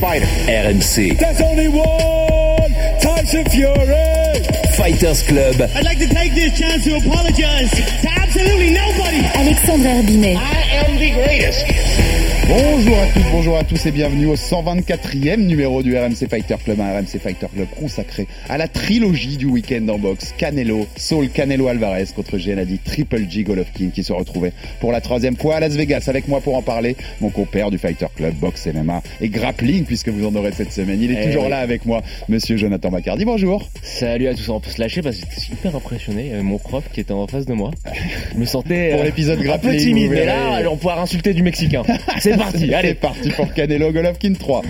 fighter? RMC, There's only one Tyson Fury. Fighters Club, I'd like to take this chance to apologize to absolutely nobody. Alexandre Herbinet. I am the greatest. Bonjour à toutes, bonjour à tous et bienvenue au 124e numéro du RMC Fighter Club, un RMC Fighter Club consacré à la trilogie du week-end en boxe. Canelo, Saul Canelo Alvarez contre Gennady Triple G Golovkin qui se retrouvait pour la troisième fois à Las Vegas. Avec moi pour en parler, mon compère du Fighter Club, boxe MMA et grappling puisque vous en aurez cette semaine. Il est Eh toujours oui. là avec moi, monsieur Jonathan Macardy. Bonjour. Salut à tous, on peut se lâcher parce que j'étais super impressionné. Avait mon prof qui était en face de moi. Je me sentais Pour euh, l'épisode un peu grappling, timide, mais là, on pouvoir insulter du Mexicain. C'est parti, allez. parti pour Canelo Golovkin 3.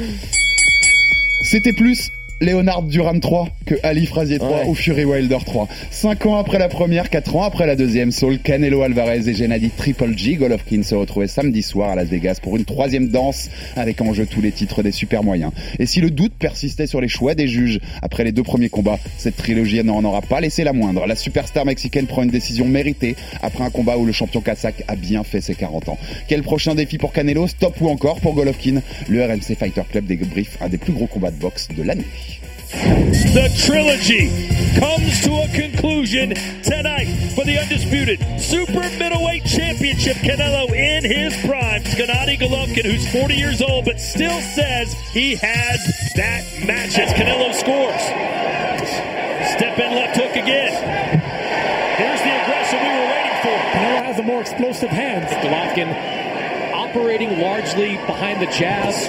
C'était plus Leonard Duran 3 que Ali Frazier 3 Ouais. ou Fury Wilder 3. 5 ans après la première, 4 ans après la deuxième, Saul Canelo Alvarez et Gennady Triple G Golovkin se retrouvaient samedi soir à Las Vegas pour une troisième danse avec en jeu tous les titres des super moyens. Et si le doute persistait sur les choix des juges après les deux premiers combats, cette trilogie n'en aura pas laissé la moindre. La superstar mexicaine prend une décision méritée après un combat où le champion kazakh a bien fait ses 40 ans. Quel prochain défi pour Canelo? Stop ou encore pour Golovkin? Le RMC Fighter Club débrief un des plus gros combats de boxe de l'année. The trilogy comes to a conclusion tonight for the undisputed super middleweight championship. Canelo in his prime. Gennady Golovkin, who's 40 years old, but still says he has that match as Canelo scores. Step in left hook again. Here's the aggression we were waiting for. Canelo has the more explosive hands. Golovkin operating largely behind the jabs.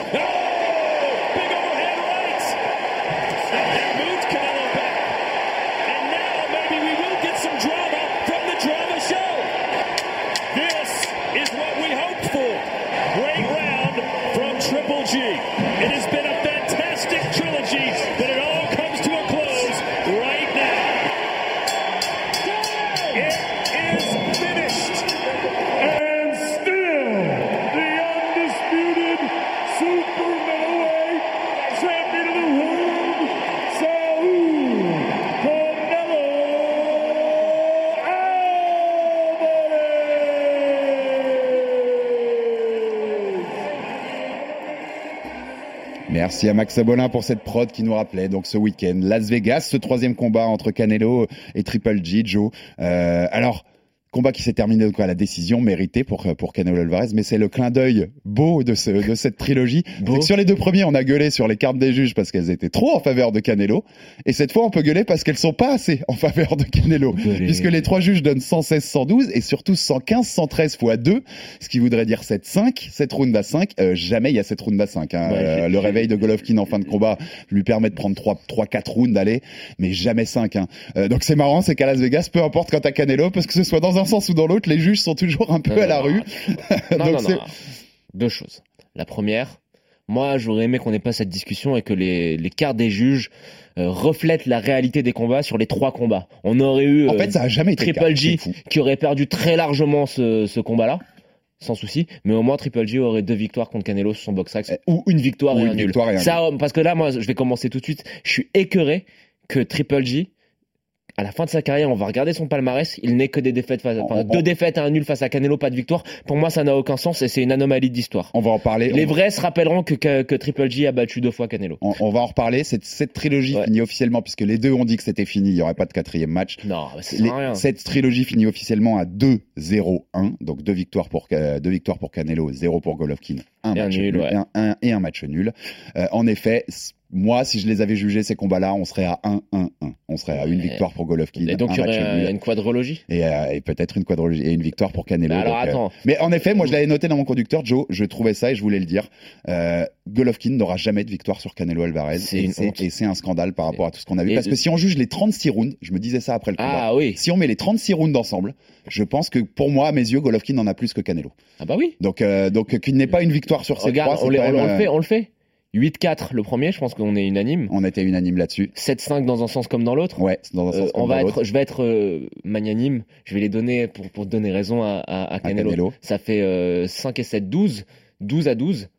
Merci à Max Abolin pour cette prod qui nous rappelait donc ce week-end Las Vegas, ce troisième combat entre Canelo et Triple G, Joe. Euh, alors. Combat qui s'est terminé donc à la décision méritée pour pour Canelo Alvarez, mais c'est le clin d'œil beau de ce de cette trilogie. Que sur les deux premiers, on a gueulé sur les cartes des juges parce qu'elles étaient trop en faveur de Canelo, et cette fois on peut gueuler parce qu'elles sont pas assez en faveur de Canelo, puisque les trois juges donnent 116, 112 et surtout 115, 113 fois 2, ce qui voudrait dire 7-5, 7 rounds à 5. Euh, jamais il y a 7 rounds à 5. Hein. Ouais, Euh, le réveil de Golovkin en fin de combat lui permet de prendre 3, 3 4 rounds d'aller, mais jamais 5. Hein. Euh, donc c'est marrant, c'est qu'à Las Vegas, peu importe quand t'as Canelo, parce que ce soit dans un sens ou dans l'autre, les juges sont toujours un peu Non, à la non, rue. Non, donc non, non. Deux choses. La première, moi, j'aurais aimé qu'on n'ait pas cette discussion et que les, les cartes des juges euh, reflètent la réalité des combats sur les trois combats. On aurait eu En euh, fait, ça a jamais été le Triple G qui aurait perdu très largement ce, ce combat-là, sans souci. Mais au moins, Triple G aurait deux victoires contre Canelo sur son box rack, ou une victoire ou et une un nul. victoire et un Ça, parce que là, moi, je vais commencer tout de suite. Je suis écœuré que Triple G, à la fin de sa carrière, on va regarder son palmarès, il n'est que des défaites face, enfin, deux défaites et un nul face à Canelo, pas de victoire. Pour moi, ça n'a aucun sens et c'est une anomalie d'histoire. On va en parler. Les on- vrais se rappelleront que, que, que Triple G a battu deux fois Canelo. On, on va en reparler. Cette, cette trilogie Ouais. finit officiellement, puisque les deux ont dit que c'était fini, il n'y aurait pas de quatrième match. Non, à rien. cette trilogie finit officiellement à 2-0-1, donc deux victoires pour euh, deux victoires pour Canelo, 0 pour Golovkin, un Et match nul, nul, ouais. et, un, un- et un match nul. Euh, en effet, moi, si je les avais jugés ces combats-là, on serait à 1-1-1. On serait à une victoire pour Golovkin, Et donc, un il y aurait euh, une quadrologie? Et, euh, et peut-être une quadrologie et une victoire pour Canelo. Bah alors, donc, euh, attends. mais en effet, moi je l'avais noté dans mon conducteur, Joe, je trouvais ça et je voulais le dire. Euh, Golovkin n'aura jamais de victoire sur Canelo Alvarez. C'est et c'est- un scandale par rapport à tout ce qu'on a vu. Et Parce que si on juge les 36 rounds, je me disais ça après le combat. Ah oui. Si on met les 36 rounds ensemble, je pense que pour moi, à mes yeux, Golovkin en a plus que Canelo. Ah bah oui. Donc, donc qu'il n'ait pas une victoire sur ces Regarde, trois, on, c'est les- quand on- même, on le fait, on le fait. 8-4 le premier, je pense qu'on est unanime. On était unanime là-dessus. 7-5 dans un sens comme dans l'autre. Ouais, dans un sens Euh, comme on va dans être, je vais être euh, magnanime. Je vais les donner pour, pour donner raison à, à, à Canelo. Canelo. Ça fait euh, 5 et 7, 12. 12 à 12.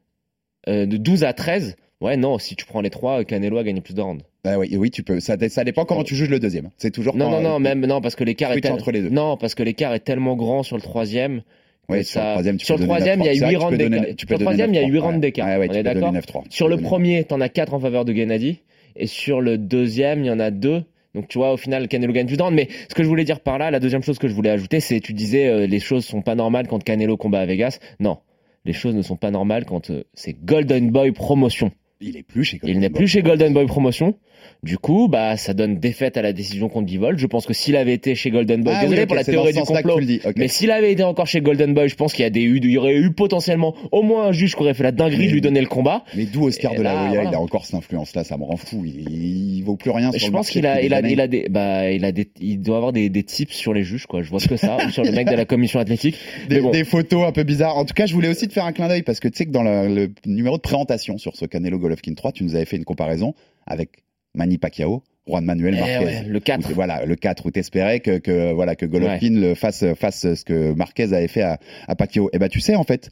Euh, de 12 à 13. Ouais, non, si tu prends les trois, Canelo a gagné plus de rounds. Bah oui, oui, tu peux. Ça, dé- ça dépend comment tu juges le deuxième. C'est toujours Non, quand- non, non, même non, parce que l'écart est tel- entre les deux. Non, parce que l'écart est tellement grand sur le troisième. Sur le ça- troisième, sur le il y a 9-3. C'est 8 vrai que tu rounds d'écart. peux Sur le troisième, il y a 9-3. 8 rounds Ouais. d'écart. Ouais, ouais, On tu est peux donner d'accord 9-3. Tu Sur le premier, t'en as 4 en faveur de Gennady. Et sur le deuxième, il y en a 2. Donc tu vois, au final, Canelo gagne plus de rounds. Mais ce que je voulais dire par là, la deuxième chose que je voulais ajouter, c'est tu disais euh, les choses sont pas normales quand Canelo combat à Vegas. Non, les choses ne sont pas normales quand euh, c'est Golden Boy Promotion. Il est plus chez Il n'est plus chez Golden Boy Promotion. Du coup, bah, ça donne défaite à la décision contre Bivol. Je pense que s'il avait été chez Golden Boy, Ah désolé oui, pour la théorie ce du complot, le dis, mais s'il avait été encore chez Golden Boy, je pense qu'il y a des, il y aurait eu potentiellement au moins un juge qui aurait fait la dinguerie de lui donner le combat. Mais d'où Oscar de la là, Hoya, voilà. il a encore cette influence-là, ça me rend fou. Il, il vaut plus rien sur Je le pense qu'il a, il a, il a des, bah, il a des, il doit avoir des, des tips sur les juges, quoi. Je vois que ça, ou sur le mec de la commission athlétique. des, Mais bon. des photos un peu bizarres. En tout cas, je voulais aussi te faire un clin d'œil parce que tu sais que dans la- le numéro de présentation sur ce Canelo Golovkin 3, tu nous avais fait une comparaison avec Manny Pacquiao, Juan Manuel Eh Marquez. ouais, le 4. Où- Voilà, le 4 où t'espérais que, que voilà que Golovkin le fasse fasse ce que Marquez avait fait à, à Pacquiao. Et ben tu sais en fait,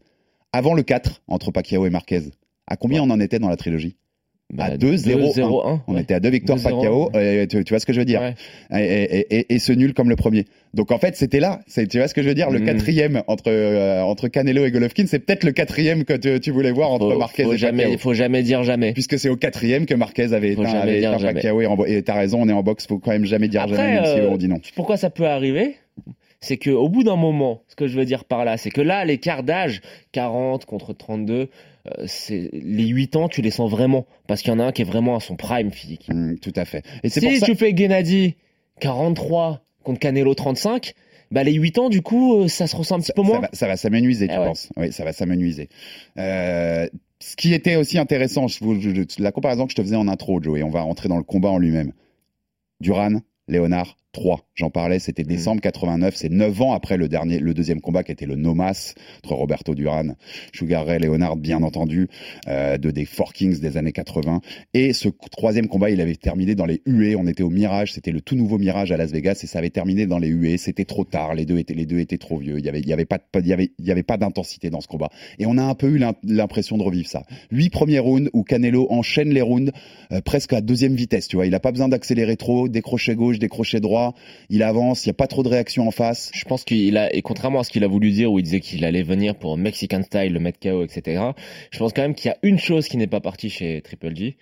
avant le 4 entre Pacquiao et Marquez, à combien on en était dans la trilogie? Bah, à 2-0-1. 2-0-1. On ouais. était à deux victoires 2-0-1. Pacquiao. et tu, tu vois ce que je veux dire Ouais. et, et- et- et ce nul comme le premier. Donc en fait, c'était là. Tu vois ce que je veux dire? Le Mm. quatrième entre euh, entre Canelo et Golovkin, c'est peut-être le quatrième que tu, tu voulais voir entre Faut, Marquez faut et jamais, Pacquiao. faut jamais dire jamais. Puisque c'est au quatrième que Marquez avait Faut éteint, avait éteint et, t'as raison, on est en boxe, faut quand même jamais dire Après, jamais, même si euh, on dit non. Pourquoi ça peut arriver? C'est que au bout d'un moment, ce que je veux dire par là, c'est que là, l'écart d'âge, 40 contre 32, euh, c'est les 8 ans, tu les sens vraiment, parce qu'il y en a un qui est vraiment à son prime physique. Mm, tout à fait. Et c'est Si pour ça. tu fais Gennady 43 contre Canelo 35, bah les 8 ans, du coup, euh, ça se ressent un petit peu ça moins. va, ça va s'amenuiser, tu Eh ouais. penses Oui, ça va s'amenuiser. Euh, ce qui était aussi intéressant, je vous- je- je- la comparaison que je te faisais en intro, Joe, et on va rentrer dans le combat en lui-même. Duran, Léonard, 3. J'en parlais, c'était Mm. décembre 89, c'est 9 ans après le dernier, le deuxième combat qui était le Nomas entre Roberto Duran, Sugar Ray Leonard, bien entendu, euh, de des Four Kings des années 80. Et ce troisième combat, il avait terminé dans les huées. On était au Mirage, c'était le tout nouveau Mirage à Las Vegas et ça avait terminé dans les huées. C'était trop tard, les deux étaient, les deux étaient trop vieux. Il y avait, il y avait pas, de- il y avait, il y avait pas d'intensité dans ce combat. Et on a un peu eu l'im- l'impression de revivre ça. Huit premiers rounds où Canelo enchaîne les rounds euh, presque à deuxième vitesse. Tu vois, il a pas besoin d'accélérer trop, décrocher gauche, décrocher droit. Il avance, il y a pas trop de réaction en face. Je pense qu'il a, et contrairement à ce qu'il a voulu dire, où il disait qu'il allait venir pour Mexican style, le mettre KO, etc., je pense quand même qu'il y a une chose qui n'est pas partie chez Triple G,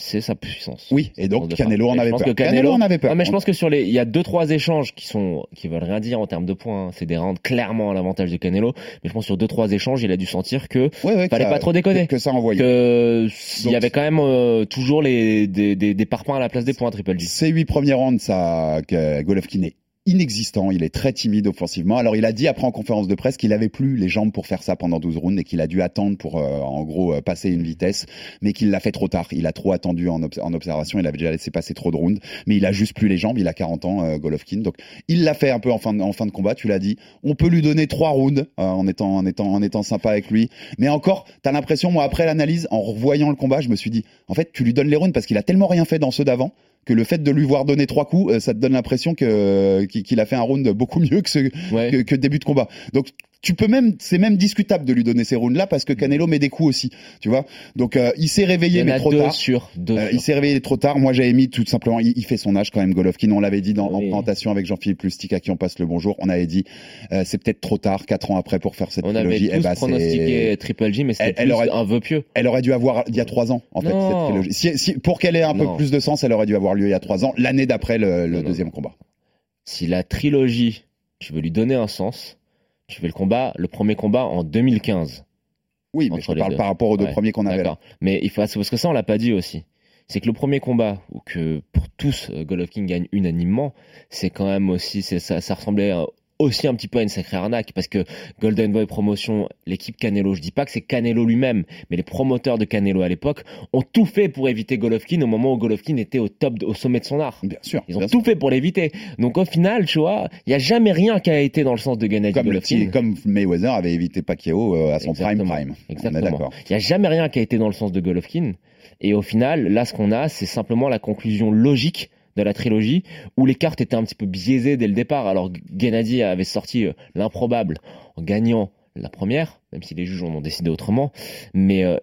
c'est sa puissance. Oui, et donc Canelo en avait je pense peur. que Canelo, Canelo en avait peur. Non, mais je pense que sur les, il y a deux trois échanges qui sont, qui veulent rien dire en termes de points. hein. C'est des rounds clairement à l'avantage de Canelo. Mais je pense que sur deux trois échanges, il a dû sentir que Ouais, ouais, que fallait ça- pas trop déconner. Que ça envoyait. que il y avait quand même euh, toujours les des, des, des parpaings à la place des points Triple G. Ces huit premiers rounds, ça, que Golovkin est inexistant, il est très timide offensivement. Alors il a dit après en conférence de presse qu'il avait plus les jambes pour faire ça pendant 12 rounds et qu'il a dû attendre pour euh, en gros euh, passer une vitesse, mais qu'il l'a fait trop tard. Il a trop attendu en, obs- en observation, il avait déjà laissé passer trop de rounds, mais il a juste plus les jambes, il a 40 ans euh, Golovkin. Donc il l'a fait un peu en fin de, en fin de combat, tu l'as dit. On peut lui donner trois rounds en étant en étant en étant sympa avec lui, mais encore t'as l'impression moi après l'analyse en revoyant le combat, je me suis dit en fait tu lui donnes les rounds parce qu'il a tellement rien fait dans ceux d'avant que le fait de lui voir donner trois coups, euh, ça te donne l'impression que qu'il qu'il a fait un round beaucoup mieux que, ce, Ouais. que, que début de combat. Donc tu peux même, c'est même discutable de lui donner ces rounds là parce que Canelo met des coups aussi, tu vois. Donc euh, il s'est réveillé mais trop tard. sur. Euh, il s'est réveillé trop tard. Moi, j'avais mis tout simplement. Il, il fait son âge quand même, Golovkin. On l'avait dit dans, en présentation avec Jean-Philippe Lustig à qui on passe le bonjour. On avait dit euh, c'est peut-être trop tard, quatre ans après pour faire cette On avait trilogie. tous Eh ben, c'est- pronostiqué Triple G, mais c'était un vœu pieux. Elle aurait dû avoir il y a trois ans en fait Non. cette trilogie. Si, si- pour qu'elle ait un Non. peu plus de sens, elle aurait dû avoir lieu il y a trois ans, l'année d'après le, deuxième combat. Si la trilogie, tu veux lui donner un sens, tu fais le combat, le premier combat en 2015. Oui, mais je parle deux. par rapport aux deux Ouais, premiers qu'on avait là. Mais il faut parce que ça on l'a pas dit aussi. C'est que le premier combat où que pour tous euh, Golovkin gagne unanimement, c'est quand même aussi ça, ça ressemblait à- aussi un petit peu à une sacrée arnaque parce que Golden Boy Promotion, l'équipe Canelo, je dis pas que c'est Canelo lui-même, mais les promoteurs de Canelo à l'époque ont tout fait pour éviter Golovkin au moment où Golovkin était au top, au sommet de son art. Bien sûr. Ils ont tout sûr. fait pour l'éviter. Donc au final, tu vois, il y a jamais rien qui a été dans le sens de Gennady Comme, le Golovkin. petit- comme Mayweather avait évité Pacquiao euh, à son Exactement. prime prime. Exactement. Il n'y a jamais rien qui a été dans le sens de Golovkin. Et au final, là, ce qu'on a, c'est simplement la conclusion logique de la trilogie où les cartes étaient un petit peu biaisées dès le départ. Alors, Gennady avait sorti euh, l'improbable en gagnant la première, même si les juges en ont décidé autrement. Mais euh,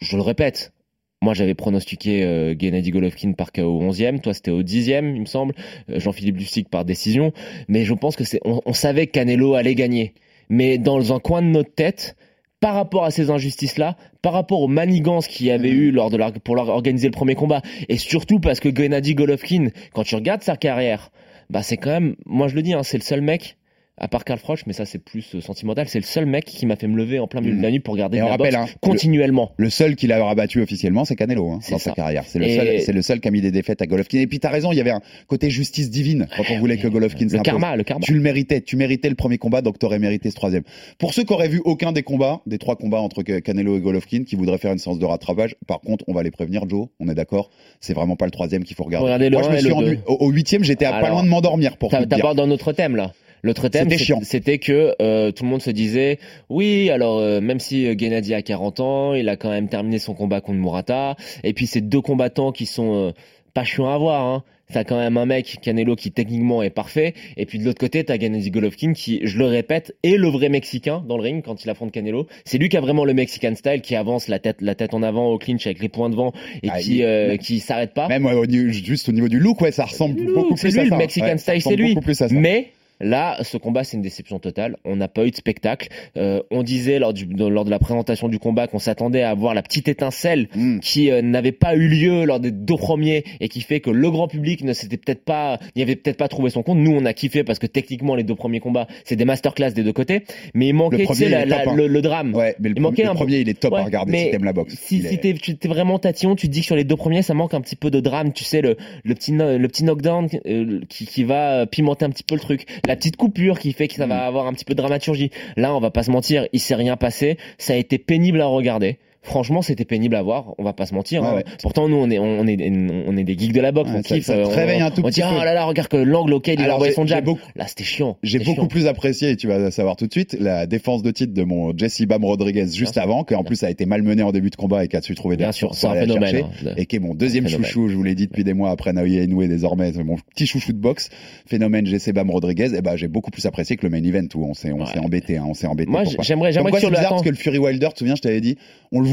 je le répète, moi j'avais pronostiqué euh, Gennady Golovkin par KO au 11e, toi c'était au 10e, il me semble, euh, Jean-Philippe Lustig par décision. Mais je pense que c'est, on, on savait que Canelo allait gagner. Mais dans un coin de notre tête, par rapport à ces injustices-là, par rapport aux manigances qu'il y avait eu lors de leur, pour leur organiser le premier combat, et surtout parce que Gennady Golovkin, quand tu regardes sa carrière, bah c'est quand même, moi je le dis, hein, c'est le seul mec, à part Karl Froch, mais ça c'est plus euh, sentimental, c'est le seul mec qui m'a fait me lever en plein milieu de la nuit pour regarder Et on la rappelle, boxe hein, continuellement. Le seul qu'il a rabattu officiellement, c'est Canelo hein, C'est dans ça. sa carrière. C'est le, Et- seul, c'est le seul qui a mis des défaites à Golovkin. Et puis t'as raison, il y avait un côté justice divine quand on voulait que Golovkin Le karma, le karma. Tu le méritais, tu méritais le premier combat, donc t'aurais mérité ce troisième. Pour ceux qui auraient vu aucun des combats, des trois combats entre Canelo et Golovkin, qui voudraient faire une séance de rattrapage, par contre, on va les prévenir, Joe, on est d'accord, c'est vraiment pas le troisième qu'il faut regarder. Regardez Moi, je me suis au, au huitième, j'étais à pas loin de m'endormir pour. T'abordes un autre thème là. L'autre thème, C'était c'est- que euh, tout le monde se disait, oui, alors euh, même si euh, Gennady a 40 ans, il a quand même terminé son combat contre Murata, et puis c'est deux combattants qui sont euh, pas chiants à voir. Hein. T'as quand même un mec, Canelo, qui techniquement est parfait, et puis de l'autre côté, t'as Gennady Golovkin qui, je le répète, est le vrai Mexicain dans le ring quand il affronte Canelo. C'est lui qui a vraiment le Mexican style, qui avance la tête, la tête en avant au clinch avec les points devant et Ah, qui, il- euh, qui s'arrête pas. Même niveau- juste au niveau du look, ouais, ça ressemble Look, beaucoup c'est plus à lui, ça. le Mexican Ouais, ça style, c'est lui. beaucoup plus à ça. Mais là, ce combat, c'est une déception totale. On n'a pas eu de spectacle. Euh, on disait lors, du, lors de la présentation du combat qu'on s'attendait à voir la petite étincelle Mm. qui euh, n'avait pas eu lieu lors des deux premiers et qui fait que le grand public ne s'était peut-être pas, n'y avait peut-être pas trouvé son compte. Nous, on a kiffé parce que techniquement, les deux premiers combats, c'est des masterclass des deux côtés. Mais il manquait, tu premier, sais, il la- la- hein. le, le drame. Ouais, mais le, Il manquait le un premier, il est top Ouais, à regarder si t'aimes la boxe. Si, si t'es, tu t'es vraiment tatillon, tu te dis que sur les deux premiers, ça manque un petit peu de drame. Tu sais, le, le petit, le petit knockdown euh, qui, qui va pimenter un petit peu le truc. La petite coupure qui fait que ça Mm. va avoir un petit peu de dramaturgie. Là, on va pas se mentir, il s'est rien passé. Ça a été pénible à regarder. Franchement, c'était pénible à voir. On va pas se mentir. Ouais, hein. ouais. Pourtant, nous, on est, on est, on est des geeks de la boxe. Ouais, on kiffe. euh, réveille un tout on dit, oh là là, regarde que l'angle auquel il a envoyé son jab. beaucoup- Là, c'était chiant. J'ai beaucoup chiant. plus apprécié, et tu vas savoir tout de suite, la défense de titre de mon Jesse Bam Rodriguez juste Bien avant, qui en plus a été malmené en début de combat et qui a su trouver des Bien sûr, ressources pour un aller phénomène. chercher, hein. et qui est mon deuxième chouchou, je vous l'ai dit depuis des mois après Naoya Inoue désormais, mon petit chouchou de boxe, phénomène Jesse Bam Rodriguez, et ben j'ai beaucoup plus apprécié que le main event où on s'est on s'est embêté, hein, on s'est embêté. Moi, j'aimerais, que le Fury Wilder, tu te souviens, je t'avais dit, on le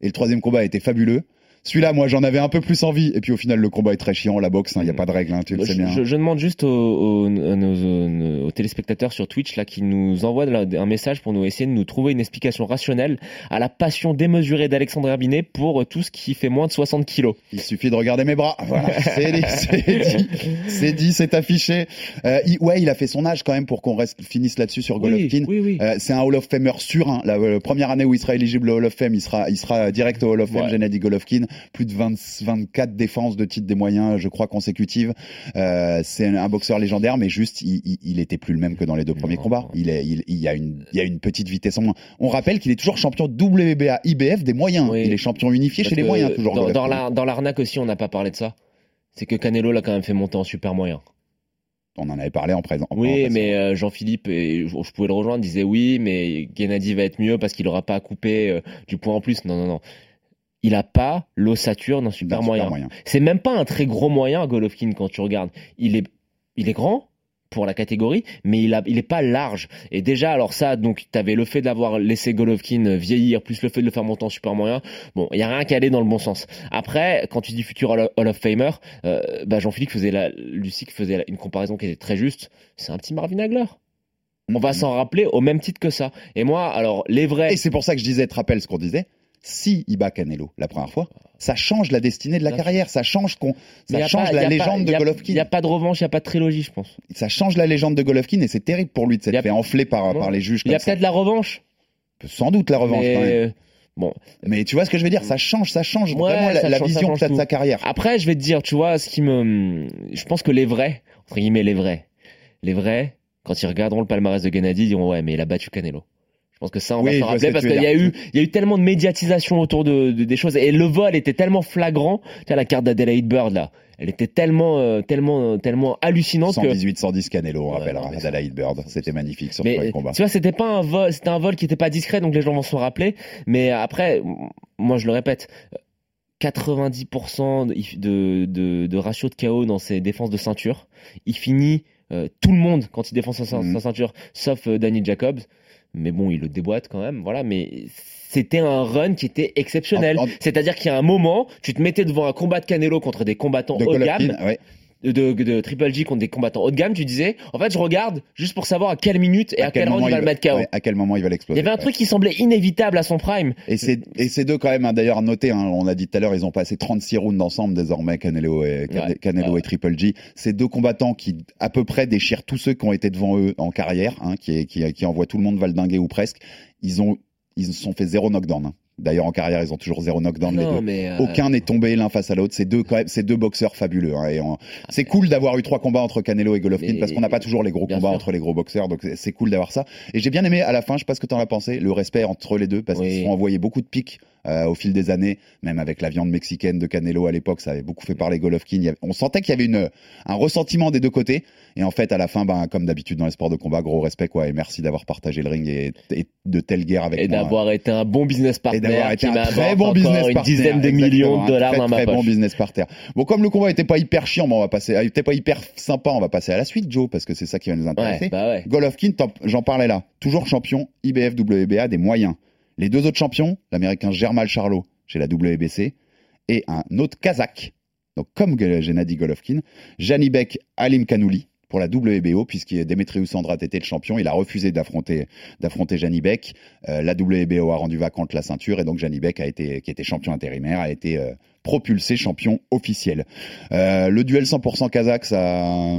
et le troisième combat était fabuleux. Celui-là, moi, j'en avais un peu plus envie. Et puis, au final, le combat est très chiant. La boxe, il n'y a pas de règle, hein, tu le sais je, bien. je- je demande juste aux, aux- à nos, aux- aux téléspectateurs sur Twitch là qui nous envoient un message pour nous essayer de nous trouver une explication rationnelle à la passion démesurée d'Alexandre Herbinet pour euh, tout ce qui fait moins de 60 kilos. Il suffit de regarder mes bras. Voilà, c'est dit, c'est dit, c'est affiché. Euh, il- ouais, il a fait son âge quand même pour qu'on reste finisse là-dessus sur Golovkin. oui, oui. Euh, c'est un Hall of Famer sûr. Hein. La, première année où il sera éligible au Hall of Fame, il sera, il sera direct au Hall of Fame. Ouais. Gennady Golovkin, plus de 20, 24 défenses de titre des moyens, je crois consécutives. Euh, c'est un, un boxeur légendaire, mais juste, il, il, il était plus le même que dans les deux premiers Non. combats. Il est, il, il y a une, il y a une petite vitesse en moins. On rappelle qu'il est toujours champion WBA, IBF des moyens. Oui. Il est champion unifié Parce chez les moyens toujours. Dans, Golovkin. dans la- dans l'arnaque aussi, on n'a pas parlé de ça. C'est que Canelo l'a quand même fait monter en super moyen. On en avait parlé en présent. en Oui, mais euh, Jean-Philippe, et je, je pouvais le rejoindre, disait oui, mais Gennady va être mieux parce qu'il aura pas à couper euh, du point en plus. Non, non, non. Il a pas l'ossature d'un super, moyen. moyen. C'est même pas un très gros moyen, Golovkin, quand tu regardes. Il est, il est grand pour la catégorie, mais il a, il est pas large. Et déjà, alors ça, donc, t'avais le fait d'avoir laissé Golovkin vieillir, plus le fait de le faire monter en super moyen. Bon, il y a rien qui allait dans le bon sens. Après, quand tu dis futur Hall of- Famer, euh, bah, Jean-Philippe faisait la, Lucie faisait la- une comparaison qui était très juste. C'est un petit Marvin Hagler. On va s'en rappeler au même titre que ça. Et moi, alors, les vrais. Et c'est pour ça que je disais, te rappelles ce qu'on disait. Si il bat Canelo la première fois, ça change la destinée de la carrière, ça change qu'on, ça change pas- la pas- légende de a- Golovkin. Il n'y a pas de revanche, il n'y a pas de trilogie, je pense. Ça change la légende de Golovkin et c'est terrible pour lui de s'être fait enfler par, par les juges. Il y a peut-être la revanche. sans doute la revanche. mais, quand même. euh, Bon, Mais tu vois ce que je veux dire Ça change, ça change Ouais, vraiment la, ça la change- ça vision que de sa carrière. Après, je vais te dire, tu vois, ce qui me, je pense que les vrais, entre guillemets les vrais, les vrais, quand ils regarderont le palmarès de Gennady, ils diront ouais, mais il a battu Canelo. Je pense que ça, on Oui, va se que rappeler parce qu'il y a eu, il y a eu tellement de médiatisation autour de, de- des choses et le vol était tellement flagrant. Tu vois, la carte d'Adelaide Bird là, elle était tellement, euh, tellement, tellement hallucinante que. 118 110 Canelo, on rappellera. ça- Adelaide Bird, c'était magnifique sur Mais le combat. tu vois, c'était pas un vol, c'était un vol qui était pas discret, donc les gens vont s'en rappeler. Mais après, moi je le répète, 90% de, de, de, de ratio de KO dans ses défenses de ceinture. Il finit euh, tout le monde quand il défend sa, sa Mhm. ceinture, sauf euh, Danny Jacobs. Mais bon, il le déboîte quand même. Voilà, mais c'était un run qui était exceptionnel. C'est-à-dire qu'il y a un moment, tu te mettais devant un combat de Canelo contre des combattants de haut de gamme ouais. De, de, de Triple G contre des combattants haut de gamme, tu disais, en fait, je regarde juste pour savoir à quelle minute et à, quel, round moment il va le mettre KO. ouais, à quel moment il va Il l'exploser. y avait un ouais. truc qui semblait inévitable à son prime. Et c'est et ces deux quand même hein, d'ailleurs à noter hein, on l'a dit tout à l'heure ils ont passé 36 rounds ensemble désormais Canelo et Ouais. Canelo et Triple G ces deux combattants qui à peu près déchirent tous ceux qui ont été devant eux en carrière hein, qui qui qui envoient tout le monde valdinguer ou presque ils ont ils se sont fait zéro knockdown hein. D'ailleurs en carrière ils ont toujours zéro knockdown les deux mais euh, aucun n'est tombé l'un face à l'autre. C'est deux quand même, c'est deux boxeurs fabuleux. hein, on- c'est cool d'avoir eu trois combats entre Canelo et Golovkin Mais- parce qu'on n'a pas toujours les gros bien combats sûr. entre les gros boxeurs. Donc c'est- c'est cool d'avoir ça. Et j'ai bien aimé à la fin, je sais pas ce que t'en as pensé, le respect entre les deux parce Oui. qu'ils se sont envoyés beaucoup de pics euh, au fil des années, même avec la viande mexicaine de Canelo à l'époque, ça avait beaucoup fait parler Golovkin. Il y avait- on sentait qu'il y avait une, un ressentiment des deux côtés. Et en fait, à la fin, ben, comme d'habitude dans les sports de combat, gros respect quoi. Et merci d'avoir partagé le ring et, et de telles guerres avec et moi. d'avoir été un bon business Et partner d'avoir été un très bon business une partner, dizaine de millions de dollars très, dans ma très poche. bon business par terre. Bon, comme le combat était pas hyper chiant, bon, on va passer, était pas hyper sympa, on va passer à la suite, Joe, parce que c'est ça qui va nous intéresser. Ouais, bah ouais. Golovkin, t'en- j'en parlais là, toujours champion IBF WBA des moyens. Les deux autres champions, l'américain Germal Charlot chez la WBC et un autre kazakh, donc comme Ge- Gennady Golovkin, Janibek Alim Kanouli pour la WBO puisqu'il Demetrius Andrade était le champion, il a refusé d'affronter d'affronter Janibek. Euh, la WBO a rendu vacante la ceinture et donc Janibek a été qui était champion intérimaire a été euh, propulsé champion officiel. Euh, le duel 100% kazakh ça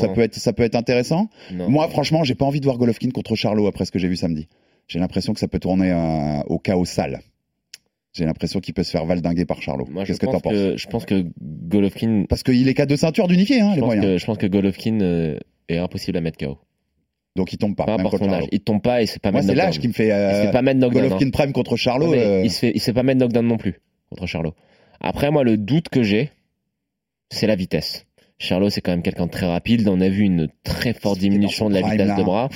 ça, peut être ça peut être intéressant. Non. Moi, franchement, j'ai pas envie de voir Golovkin contre Charlot après ce que j'ai vu samedi. J'ai l'impression que ça peut tourner euh, au chaos sale. J'ai l'impression qu'il peut se faire valdinguer par Charlot. Qu'est-ce que t'en pense penses? que, je pense que Golovkin, Parce qu'il est qu'à deux ceintures d'unifié, hein, je les moyens. que, je pense que Golovkin euh, est impossible à mettre KO. Donc il tombe pas. Peu même contre son âge. Il tombe pas et c'est pas Moi, c'est l'âge qui me fait. Il euh, pas mettre knockdown. Golovkin hein. prime contre Charlot. euh, il, se fait, il se fait pas mettre knockdown non plus contre Charlot. Après, moi, le doute que j'ai, c'est la vitesse. Charlot, c'est quand même quelqu'un de très rapide. On a vu une très forte diminution de la vitesse là. de bras.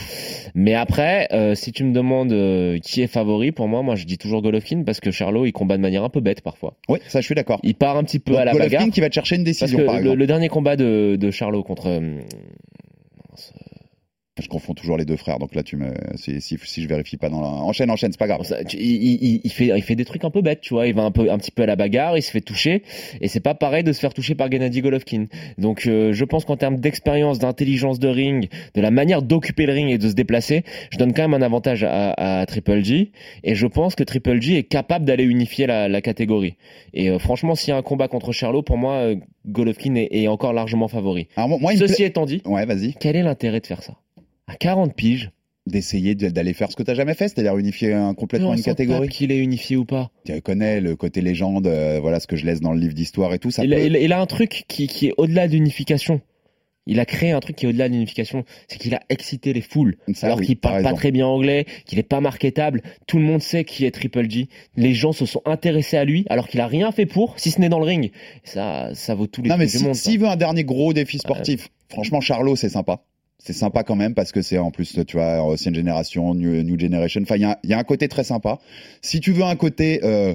Mais après, euh, si tu me demandes euh, qui est favori, pour moi, moi, je dis toujours Golovkin parce que Charlot, il combat de manière un peu bête parfois. Oui, ça, je suis d'accord. Il part un petit peu Donc, à la Golovkin bagarre. qui va te chercher une Parce décision, que par le, exemple. le dernier combat de, de Charlot contre. euh, Je confonds toujours les deux frères, donc là, tu me. Si, si, si je vérifie pas dans la... Enchaîne, enchaîne, c'est pas grave. Ça, tu- il, il- il fait, il fait des trucs un peu bêtes, tu vois. Il va un peu, un petit peu à la bagarre, il se fait toucher, et c'est pas pareil de se faire toucher par Gennady Golovkin. Donc, euh, je pense qu'en termes d'expérience, d'intelligence de ring, de la manière d'occuper le ring et de se déplacer, je donne quand même un avantage à, à Triple G, et je pense que Triple G est capable d'aller unifier la, la catégorie. Et euh, franchement, s'il y a un combat contre Charlot, pour moi, euh, Golovkin est, est encore largement favori. Alors, moi, Ceci étant dit, Ouais, vas-y. quel est l'intérêt de faire ça? À 40 piges, D'essayer de- d'aller faire ce que t'as jamais fait, c'est-à-dire unifier un- complètement on une catégorie. qu'il est unifié ou pas. Tu connais le côté légende, euh, voilà ce que je laisse dans le livre d'histoire et tout. Ça il, peut... a, il un truc qui, qui est au-delà de l'unification. Il a créé un truc qui est au-delà de l'unification. C'est qu'il a excité les foules. Ça, alors oui, qu'il parle pas raison. très bien anglais, qu'il est pas marketable. Tout le monde sait qui est Triple G. Les gens se sont intéressés à lui alors qu'il a rien fait pour, si ce n'est dans le ring. Ça, ça vaut tous les Non, mais si- du monde. ça. s'il veut un dernier gros défi sportif, franchement, Charlot, c'est sympa. C'est sympa quand même parce que c'est en plus, tu vois, ancienne génération, new, new generation. Enfin, il y a, il y a un côté très sympa. Si tu veux un côté, euh,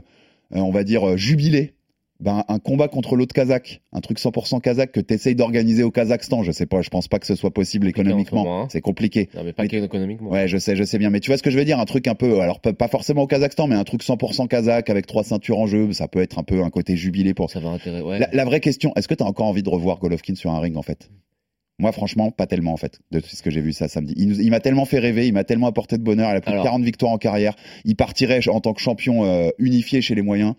euh, on va dire, euh, jubilé, ben, un combat contre l'autre Kazakh, un truc 100% Kazakh que tu essayes d'organiser au Kazakhstan, je sais pas, je pense pas que ce soit possible économiquement. hein. C'est compliqué. Non, mais pas qu'économiquement. Ouais, je sais, je sais bien. Mais tu vois ce que je veux dire? Un truc un peu, alors pas pas forcément au Kazakhstan, mais un truc 100% kazakh avec trois ceintures en jeu, ça peut être un peu un côté jubilé pour Ça va intéresser. Ouais. la, la vraie question, est-ce que tu as encore envie de revoir Golovkin sur un ring en fait? Moi franchement, pas tellement en fait, de ce que j'ai vu ça samedi. Il, m'a tellement fait rêver, il m'a tellement apporté de bonheur, il a plus Alors. de 40 victoires en carrière, il partirait en tant que champion euh, unifié chez les moyens.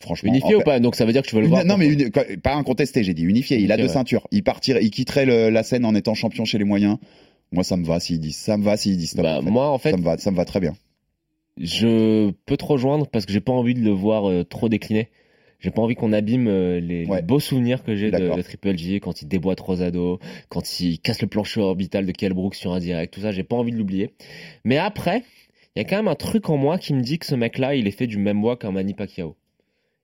Franchement, Unifié en ou pas? Donc ça veut dire que tu veux le Une- voir. non mais une- pas incontesté, j'ai dit unifié, il a deux ouais. ceintures, il partirait, il quitterait le- la scène en étant champion chez les moyens. Moi ça me va s'il dit, ça me va s'il dit stop. Bah, en fait. moi, en fait, ça me va, ça me va très bien. je peux te rejoindre parce que j'ai pas envie de le voir euh, trop décliner. J'ai pas envie qu'on abîme euh, les, Ouais. les beaux souvenirs que j'ai de, Triple G quand il déboîte Rosado, quand il casse le plancher orbital de Kell sur un direct, tout ça, j'ai pas envie de l'oublier. Mais après, il y a quand même un truc en moi qui me dit que ce mec-là, il est fait du même bois qu'un Manny Pacquiao.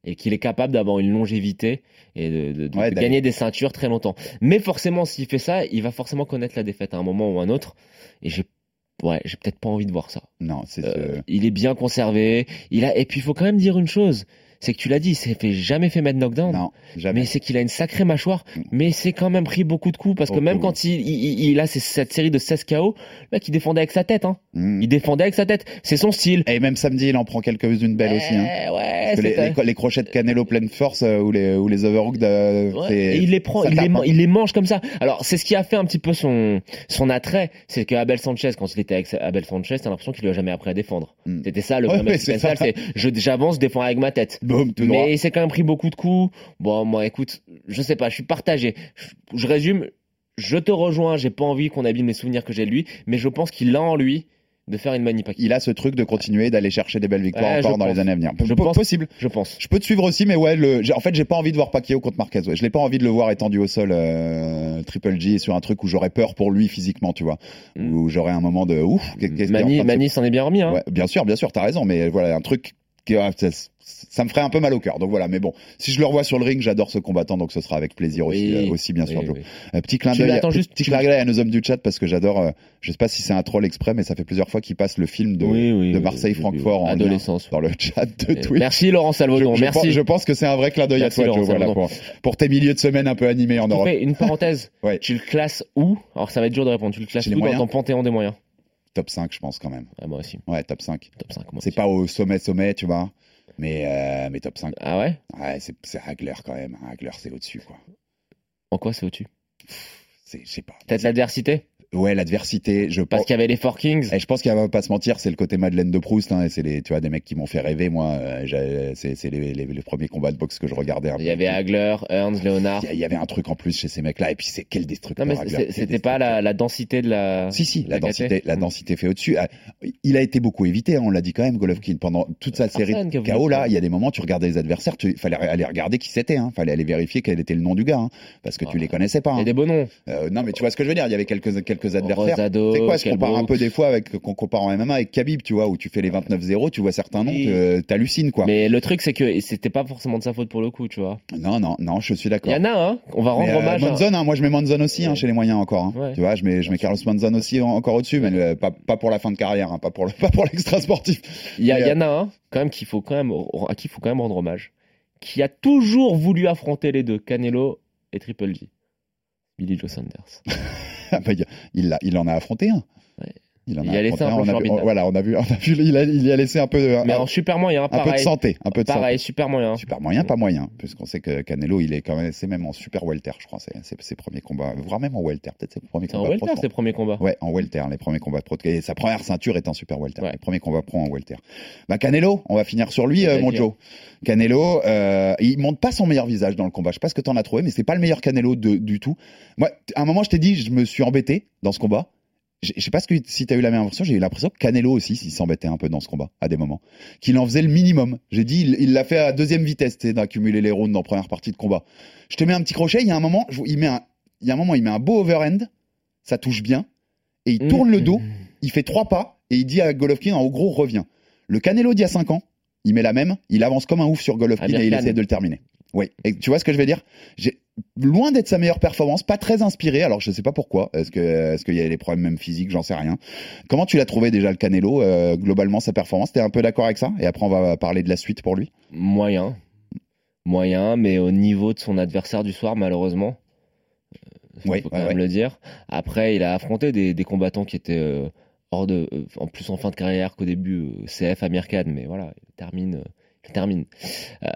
Et qu'il est capable d'avoir une longévité et de, de- de- Ouais, de d'aller- gagner des ceintures très longtemps. Mais forcément, s'il fait ça, il va forcément connaître la défaite à un moment ou un autre. Et j'ai, ouais, j'ai peut-être pas envie de voir ça. Non, c'est Euh, ce- il est bien conservé. Il a, et puis il faut quand même dire une chose. C'est que tu l'as dit, il s'est fait jamais fait mettre knockdown. non, jamais. Mais c'est qu'il a une sacrée mâchoire, mais c'est quand même pris beaucoup de coups parce que même oui. quand il, il, il- a cette série de 16 KO, mec il défendait avec sa tête, hein. Mm. Il défendait avec sa tête. C'est son style. Et même samedi, il en prend quelques-unes belles aussi. Hein. Eh, ouais, Parce que les, les- les crochets de Canelo pleine force euh, ou les, ou les overhooks, de, Ouais, et il les prend, ça il les, tape, man- hein. il les mange comme ça. Alors c'est ce qui a fait un petit peu son son attrait, c'est que Abel Sanchez, quand il était avec Abel Sanchez, t'as l'impression qu'il lui a jamais appris à défendre. Mm. C'était ça le Ouais, vrai ouais, c'est j'avance, je défends avec ma tête. Mais il s'est quand même pris beaucoup de coups. Bon, moi, écoute, je sais pas, je suis partagé. Je, je résume, je te rejoins, j'ai pas envie qu'on abîme les souvenirs que j'ai de lui, mais je pense qu'il a en lui de faire une manip Il a ce truc de continuer d'aller chercher des belles victoires Ouais, encore dans pense. les années à venir. Je pense. Possible. je pense. Je peux te suivre aussi, mais ouais, le, en fait, j'ai pas envie de voir Pacquiao contre Marquez. Ouais. Je l'ai pas envie de le voir étendu au sol, euh, Triple G, sur un truc où j'aurais peur pour lui physiquement, tu vois, Mm. où j'aurais un moment de ouf. Mani, s'en est bien remis, hein. Ouais, bien sûr, bien sûr, t'as raison, mais voilà, un truc ça, ça me ferait un peu mal au cœur. Donc voilà, mais bon, si je le revois sur le ring, j'adore ce combattant, donc ce sera avec plaisir aussi, euh, aussi bien sûr, Joe. oui. Euh, petit clin d'œil, juste- petit clin d'œil à nos hommes du chat parce que j'adore. euh, je sais pas si c'est un troll exprès, mais ça fait plusieurs fois qu'il passe le film de, Marseille-Francfort oui, en lien adolescence. dans le chat de Euh, Twitch. Merci Laurent Je, Salvador, je merci. pense, je pense que c'est un vrai clin d'œil à Merci, toi, Laurent Joe, voilà, pour, tes milieux de semaine un peu animés en Europe. fais une parenthèse. Ouais. Tu le classes où? Alors ça va être dur de répondre. Tu le classes où dans ton panthéon des moyens? Top 5, je pense quand même. ah, Moi aussi. Ouais, top 5. Top 5. Moi C'est pas au sommet, sommet, tu vois. Mais, euh, mais top 5. Ah ouais? Ouais, c'est, c'est Hagler quand même. Hagler, c'est au-dessus, quoi. En quoi c'est au-dessus? Je sais pas. Peut-être l'adversité? Ouais, l'adversité, je Parce qu'il y avait les Four Kings. Et je pense qu'il va pas se mentir, c'est le côté Madeleine de Proust, hein, et c'est les, tu vois, des mecs qui m'ont fait rêver, moi, euh, c'est, les, les, les premiers combats de boxe que je regardais. Il y avait Hagler, Ernst, Leonard. Il y avait un truc en plus chez ces mecs-là, et puis c'est quel destructeur. Non mais c'était pas la, la densité de la. Si, si, la, la densité, la densité fait au-dessus. Ah, Il a été beaucoup évité, hein, on l'a dit quand même, Golovkin, pendant toute sa série de KO, là, il y a des moments, tu regardais les adversaires, il fallait aller regarder qui c'était, hein, fallait aller vérifier quel était le nom du gars, hein, parce que tu Ah. les connaissais pas. Il y a des beaux noms. Euh, non, mais tu vois ce que je veux dire, il y avait quelques, quelques adversaires. Rosado, C'est quoi, je Kell compare un peu des fois avec, qu'on compare en MMA avec Khabib, tu vois, où tu fais les 29-0, tu vois certains noms, que t'hallucines, quoi. Mais le truc c'est que c'était pas forcément de sa faute pour le coup, tu vois. Non, non, non, je suis Il d'accord. y en a, hein. On va rendre euh, hommage. à- Monzon, hein, moi je mets Monzon aussi hein, chez les moyens encore. hein. Ouais. Tu vois, je mets, je mets Carlos Monzon aussi en- encore au-dessus, mais euh, pas, pas pour la fin de carrière, hein, pas pour le, pas pour l'extra sportif. Il y, a- Mais, il y en a un quand même qu'il faut quand même à qui il faut quand même rendre hommage, qui a toujours voulu affronter les deux, Canelo et Triple G. Billy Joe Sanders. Ah, il- en a affronté un. Il en Il a laissé un on plancher a vu- orbital. Voilà, on a vu, on a vu, il a, il y a laissé un peu, Mais un, en super moyen, un peu de santé, un peu de Pareil, santé. super moyen. Super moyen, pas moyen, puisqu'on sait que Canelo, il est quand même, c'est même en super welter, je crois, c'est ses premiers combats, voire même en welter, peut-être ses premiers C'est en combats. welter ses premiers combats. Ouais, en welter, les premiers combats pro. Et sa première ceinture est en super welter. Ouais. Les premiers combats pro en welter. Bah Canelo, on va finir sur lui, euh, mon Joe. Canelo, euh, il montre pas son meilleur visage dans le combat. Je sais pas ce que t'en as trouvé, mais c'est pas le meilleur Canelo de- du tout. Moi, à un moment, je t'ai dit, je me suis embêté dans ce combat. Je sais pas ce que, si t'as eu la même impression, j'ai eu l'impression que Canelo aussi, il s'embêtait un peu dans ce combat, à des moments. Qu'il en faisait le minimum. J'ai dit, il- l'a fait à deuxième vitesse, d'accumuler les rounds dans la première partie de combat. Je te mets un petit crochet, il y a un moment, il met un, il y a un moment, il met un beau overhand, ça touche bien, et il tourne le dos, Mmh. il fait trois pas, et il dit à Golovkin, en gros, reviens. Le Canelo d'il y a cinq ans, il met la même, il avance comme un ouf sur Golovkin et il essaie de le terminer. Oui, et tu vois ce que je veux dire? J'ai loin d'être sa meilleure performance, pas très inspiré. Alors je sais pas pourquoi. Est-ce que est-ce qu'il y a des problèmes même physiques? J'en sais rien. Comment tu l'as trouvé déjà le Canelo? Euh, globalement sa performance T'es un peu d'accord avec ça? Et après on va parler de la suite pour lui. Moyen. Moyen, mais au niveau de son adversaire du soir, malheureusement. Il Oui, faut quand ouais, même ouais. le dire. Après, il a affronté des, des combattants qui étaient euh, hors de. euh, en plus en fin de carrière qu'au début, euh, CF Amir Khan, mais voilà, il termine. Termine. Euh,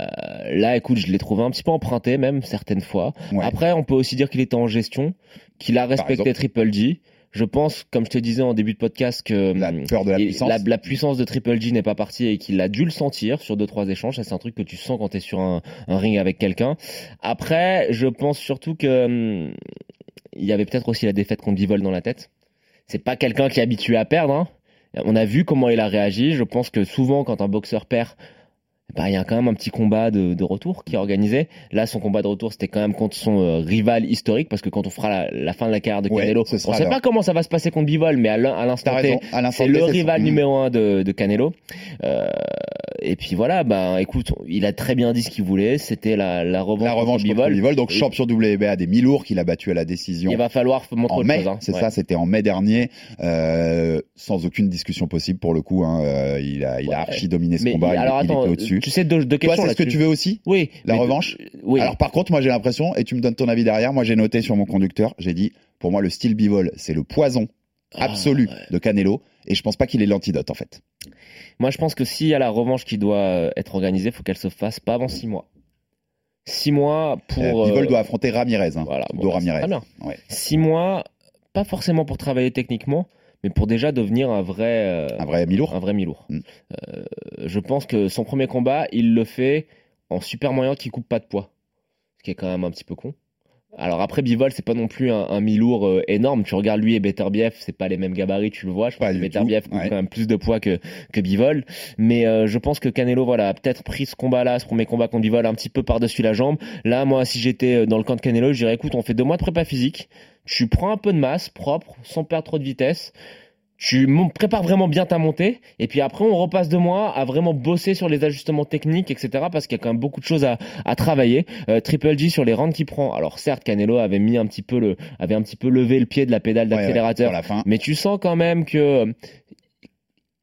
là, écoute, je l'ai trouvé un petit peu emprunté, même certaines fois. Ouais. Après, on peut aussi dire qu'il était en gestion, qu'il a respecté. Triple G. Je pense, comme je te disais en début de podcast, que La hum, peur de la puissance. la, la puissance de Triple G n'est pas partie et qu'il a dû le sentir sur deux trois échanges. Ça, c'est un truc que tu sens quand tu es sur un, un ring avec quelqu'un. Après, je pense surtout que hum, il y avait peut-être aussi la défaite contre Bivol dans la tête. C'est pas quelqu'un qui est habitué à perdre. hein. On a vu comment il a réagi. Je pense que souvent, quand un boxeur perd, bah, il y a quand même un petit combat de, de, retour qui est organisé. Là, son combat de retour, c'était quand même contre son euh, rival historique, parce que quand on fera la, la fin de la carrière de Canelo, on ne sait pas comment ça va se passer contre Bivol, mais à l'instant T, c'est le rival numéro un de, de Canelo. Euh, et puis voilà, bah écoute, il a très bien dit ce qu'il voulait, c'était la, la revanche, la revanche contre Bivol. Bivol donc et... champion WBA des mi-lourds qu'il a battu à la décision. Il va falloir montrer en mai, hein. c'est ouais. ça, c'était en mai dernier, euh, sans aucune discussion possible pour le coup. Hein, euh, il a, il a archi dominé ce mais, combat, alors, il, attends, il était au-dessus. Tu sais deux, deux questions Toi, c'est ce que tu veux aussi? Oui. La revanche? de, Oui. Alors par contre, moi j'ai l'impression, et tu me donnes ton avis derrière, moi j'ai noté sur mon conducteur, j'ai dit, pour moi le style bivol, c'est le poison absolu ah, ouais. de Canelo, et je pense pas qu'il est l'antidote en fait. Moi je pense que s'il y a la revanche qui doit euh, être organisée, faut qu'elle se fasse pas avant six mois. Six mois pour. Euh, bivol doit affronter Ramirez, hein, voilà, Do bon, bah, Ramirez. Très bien. Ouais. Six mois, pas forcément pour travailler techniquement, mais pour déjà devenir un vrai euh, un vrai mi-lourd. Un vrai mi-lourd. Mm. Euh, je pense que son premier combat, il le fait en super moyen qui coupe pas de poids, ce qui est quand même un petit peu con. Alors après Bivol, c'est pas non plus un, un mi-lourd euh, énorme. Tu regardes lui et Beterbiev, c'est pas les mêmes gabarits, tu le vois. Je pense que Beterbiev ouais. quand même plus de poids que que Bivol, mais euh, je pense que Canelo voilà a peut-être pris ce combat-là, ce premier combat contre Bivol, un petit peu par-dessus la jambe. Là, moi, si j'étais euh, dans le camp de Canelo, je dirais écoute, on fait deux mois de prépa physique. Tu prends un peu de masse propre, sans perdre trop de vitesse tu prépares vraiment bien ta montée et puis après on repasse deux mois à vraiment bosser sur les ajustements techniques etc parce qu'il y a quand même beaucoup de choses à, à travailler. Euh, Triple G sur les rounds qu'il prend. Alors certes Canelo avait mis un petit peu le avait un petit peu levé le pied de la pédale d'accélérateur ouais, ouais, mais tu sens quand même que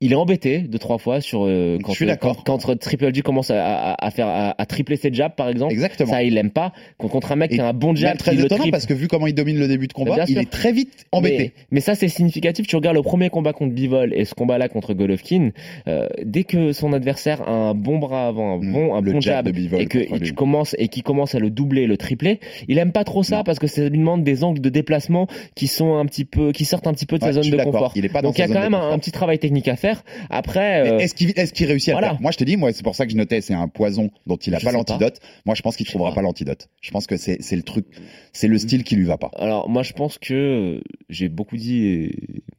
il est embêté deux trois fois sur euh, quand, je suis d'accord. quand, quand, Triple G commence à, à, à faire à, à, tripler ses jabs par exemple. Exactement. Ça il aime pas. Quand contre un mec et qui a un bon jab très qui étonnant le parce que vu comment il domine le début de combat il est très vite embêté. Mais, mais ça c'est significatif. Tu regardes le premier combat contre Bivol et ce combat là contre Golovkin euh, dès que son adversaire a un bon bras avant un bon un bon jab, jab Bivol et que tu commences et qui commence à le doubler le tripler il aime pas trop ça non. parce que ça lui demande des angles de déplacement qui sont un petit peu qui sortent un petit peu de ouais, sa zone de confort. Il est pas donc il y a quand même un, petit travail technique à faire après euh, est-ce qu'il est qu réussit à voilà. faire? Moi je te dis moi c'est pour ça que je notais c'est un poison dont il a je pas l'antidote. Moi je pense qu'il trouvera pas, pas. l'antidote. Je pense que c'est c'est le truc c'est le style qui lui va pas. Alors moi je pense que j'ai beaucoup dit et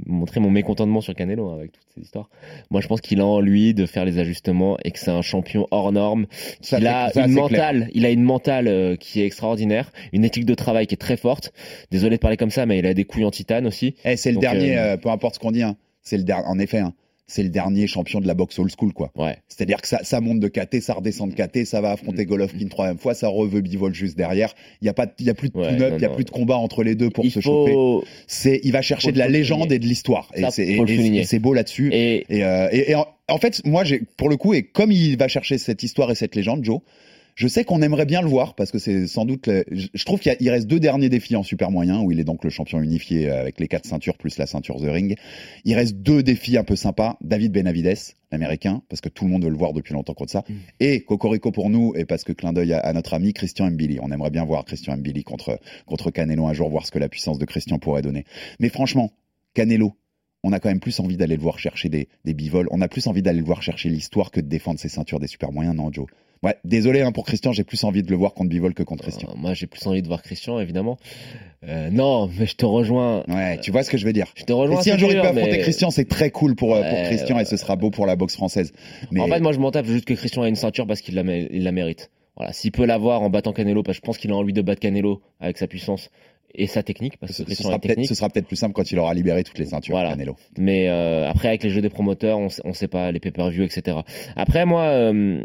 montré mon mécontentement sur Canelo hein, avec toutes ces histoires. Moi je pense qu'il a en lui de faire les ajustements et que c'est un champion hors norme qu'il a ça, une mentale clair. il a une mentale euh, qui est extraordinaire une éthique de travail qui est très forte. Désolé de parler comme ça mais il a des couilles en titane aussi. Eh, c'est le Donc, dernier euh... peu importe ce qu'on dit hein, c'est le dernier en effet hein c'est le dernier champion de la boxe old school, quoi. Ouais. C'est-à-dire que ça, ça monte de KT, ça redescend de KT, ça va affronter Golovkin une troisième fois, ça reveut bivol juste derrière. Il y a pas, il y a plus de ouais, tune-up, il y a plus de combat entre les deux pour il se faut... choper. C'est, il va chercher de la légende et de l'histoire. Et c'est beau là-dessus. Et, et, euh, et, et en, en, fait, moi, j'ai, pour le coup, et comme il va chercher cette histoire et cette légende, Joe, je sais qu'on aimerait bien le voir parce que c'est sans doute. Le... Je trouve qu'il reste deux derniers défis en super moyen où il est donc le champion unifié avec les quatre ceintures plus la ceinture The Ring. Il reste deux défis un peu sympas. David Benavides, l'américain, parce que tout le monde veut le voir depuis longtemps contre ça. Mm. Et Cocorico pour nous et parce que clin d'œil à, à, notre ami Christian Mbili. On aimerait bien voir Christian Mbili contre contre Canelo un jour, voir ce que la puissance de Christian pourrait donner. Mais franchement, Canelo, on a quand même plus envie d'aller le voir chercher des, des bivoles. On a plus envie d'aller le voir chercher l'histoire que de défendre ses ceintures des super moyens, non, Joe Ouais, désolé hein, pour Christian, j'ai plus envie de le voir contre Bivol que contre Christian. Euh, moi, j'ai plus envie de voir Christian, évidemment. Euh, non, mais je te rejoins. Ouais, tu vois ce que je veux dire. Je te rejoins. Et si un jour il peut affronter mais... Christian, c'est très cool pour, ouais, pour Christian ouais, et ce sera beau pour la boxe française. Mais... En fait, moi, je m'en tape juste que Christian ait une ceinture parce qu'il la, il la mérite. Voilà, s'il peut l'avoir en battant Canelo, parce que je pense qu'il a envie de battre Canelo avec sa puissance et sa technique parce que ce, sera peut-être ce sera peut-être plus simple quand il aura libéré toutes les ceintures voilà. Canelo. Mais euh, après avec les jeux des promoteurs, on, on sait pas les pay-per-view etc. Après moi euh,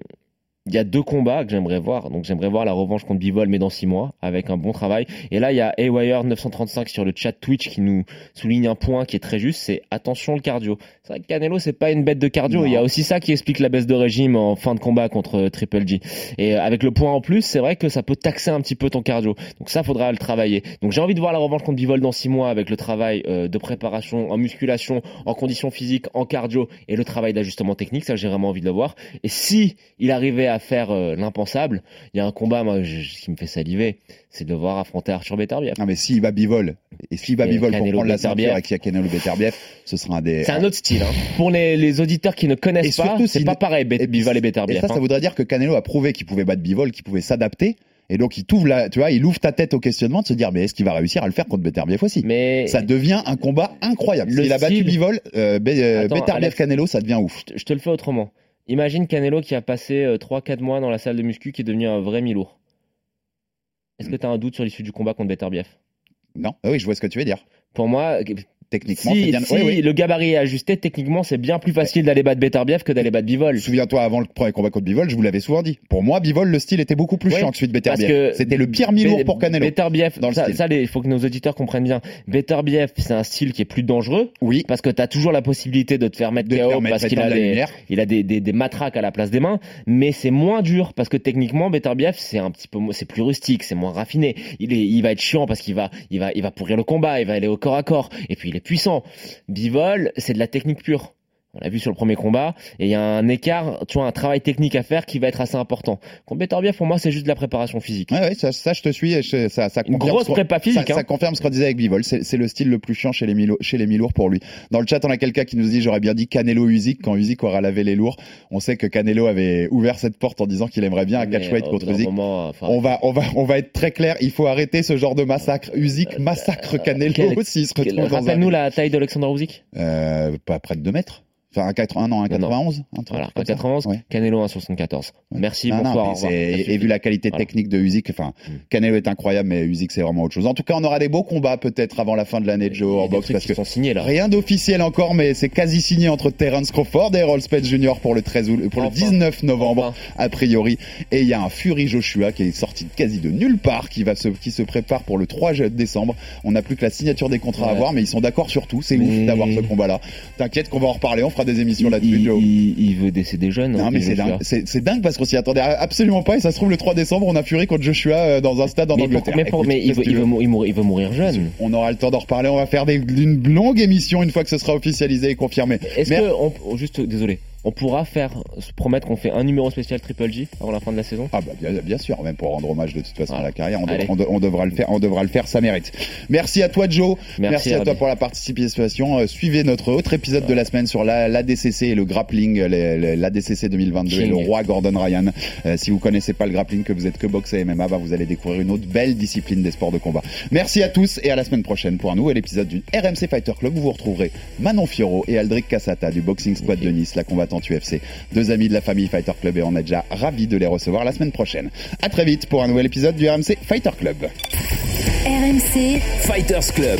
il y a deux combats que j'aimerais voir. Donc j'aimerais voir la revanche contre Bivol, mais dans six mois, avec un bon travail. Et là, il y a Awire 935 sur le chat Twitch qui nous souligne un point qui est très juste, c'est attention le cardio. C'est vrai que Canelo, c'est pas une bête de cardio. Non. Il y a aussi ça qui explique la baisse de régime en fin de combat contre Triple G. Et avec le point en plus, c'est vrai que ça peut taxer un petit peu ton cardio. Donc ça, faudra le travailler. Donc j'ai envie de voir la revanche contre Bivol dans six mois avec le travail euh, de préparation en musculation, en conditions physiques, en cardio et le travail d'ajustement technique. Ça, j'ai vraiment envie de le voir. Et si il arrivait à faire euh, l'impensable, il y a un combat moi, je, qui me fait saliver, c'est de voir affronter Arthur Beterbiev. Non mais s'il va bivol et s'il va bivol pour prendre la ceinture et qu'il y a Canelo Beterbiev, ce sera un des. C'est un autre style. Hein. Pour les, les, auditeurs qui ne connaissent et pas, c'est pas pareil Bivol et Beterbiev. Et ça, hein. ça voudrait dire que Canelo a prouvé qu'il pouvait battre bivol, qu'il pouvait s'adapter. Et donc il t'ouvre la, tu vois, il ouvre ta tête au questionnement de se dire mais est-ce qu'il va réussir à le faire contre Beterbiev aussi? Mais ça devient un combat incroyable. S'il a battu Bivol, euh, Beterbiev Canelo, ça devient ouf. Je te le fais autrement Imagine Canelo qui a passé 3-4 mois dans la salle de muscu, qui est devenu un vrai mi-lourd. Est-ce que tu as un doute sur l'issue du combat contre Beterbiev? Non. Ah oui, je vois ce que tu veux dire. Pour moi, Techniquement, si, bien. si oui, oui. le gabarit est ajusté, techniquement, c'est bien plus facile d'aller battre Beterbiev que d'aller battre Bivol. Souviens-toi, avant le premier combat contre Bivol, je vous l'avais souvent dit. Pour moi, Bivol, le style était beaucoup plus Oui, chiant que celui de parce Beterbiev. que C'était le pire mi-lourd pour Canelo. Beterbiev, dans le ça, style. ça, les- il faut que nos auditeurs comprennent bien. Beterbiev, c'est un style qui est plus dangereux Oui. parce que tu as toujours la possibilité de te faire mettre De KO parce qu'il a, des, il a des, des, des matraques à la place des mains, mais c'est moins dur parce que techniquement, Beterbiev, c'est un petit peu, c'est plus rustique, c'est moins raffiné. Il est, il va être chiant parce qu'il va, il va, il va pourrir le combat, il va aller au corps à corps, et puis puissant. Bivol, c'est de la technique pure. On l'a vu sur le premier combat, et il y a un écart, tu vois, un travail technique à faire qui va être assez important. Contre Beterbiev, pour moi, c'est juste de la préparation physique. Ouais, ouais, ça, ça, je te suis. Et je- ça, ça Une confirme grosse prépa physique, Ça, hein. ça confirme ce qu'on disait avec Bivol. C'est le style le plus chiant chez les, milo- chez les mi-lourds pour lui. Dans le chat, on a quelqu'un qui nous dit j'aurais bien dit Canelo Usyk quand Usyk aura lavé les lourds. On sait que Canelo avait ouvert cette porte en disant qu'il aimerait bien un catchweight contre Usyk. moment, enfin, On va, on va, on va être très clair. Il faut arrêter ce genre de massacre. Usyk massacre Canelo Euh, quel- s'il se retrouve dans un. Rappelle-nous la taille d'Alexander Usyk. Euh, pas près de 2 mètres. Enfin, un 80, non, un 91. un truc Voilà, ça. 91, Ouais. Canelo 1,74. Merci, Non, non, bonsoir. mais au revoir. c'est- Ça et vu la qualité Voilà. technique de Usyk, enfin, Mm. Canelo est incroyable, mais Usyk c'est vraiment autre chose. En tout cas, on aura des beaux combats peut-être avant la fin de l'année de Joe des Orbox trucs parce que sont signés là. rien d'officiel encore, mais c'est quasi signé entre Terence Crawford et Errol Spence Jr. pour le 13 août, pour le Enfin. 19 novembre Enfin. a priori. Et il y a un Fury Joshua qui est sorti de quasi de nulle part, qui va se, qui se prépare pour le 3 décembre. On n'a plus que la signature des contrats à Ouais. voir, mais ils sont d'accord sur tout. C'est ouf d'avoir ce combat-là. T'inquiète qu'on va en reparler, on fera des émissions là-dessus, il, Joe. il- il veut décéder jeune. Non hein, mais c'est dingue, c'est c'est dingue parce qu'on s'y attendait absolument pas et ça se trouve le 3 décembre on a Fury contre Joshua euh, dans un stade en Mais, Angleterre. mais, pour- Écoute, mais il, veut, il, il mourir jeune. On aura le temps d'en reparler, on va faire des, une longue émission une fois que ce sera officialisé et confirmé. Est-ce Mais- que, on- juste, désolé, on pourra faire, se promettre qu'on fait un numéro spécial Triple G avant la fin de la saison Ah bah bien, bien sûr, même pour rendre hommage de toute façon à la carrière, on, dev- Allez. on de- on devra le faire, on devra le faire, ça mérite. Merci à toi Joe, Merci, à toi pour la participation. Euh, suivez notre autre épisode de la semaine sur la, et le grappling, les- l'ADCC 2022 et le roi Gordon Ryan. Euh, si vous connaissez pas le grappling, que vous êtes que boxe et MMA, bah, vous allez découvrir une autre belle discipline des sports de combat. Merci à tous et à la semaine prochaine pour un nouvel épisode du RMC Fighter Club où vous retrouverez Manon Fioro et Aldric Cassata du Boxing Squad de Nice, la combattante UFC, deux amis de la famille Fighter Club et on est déjà ravis de les recevoir la semaine prochaine. À très vite pour un nouvel épisode du RMC Fighter Club. RMC, Fighters Club.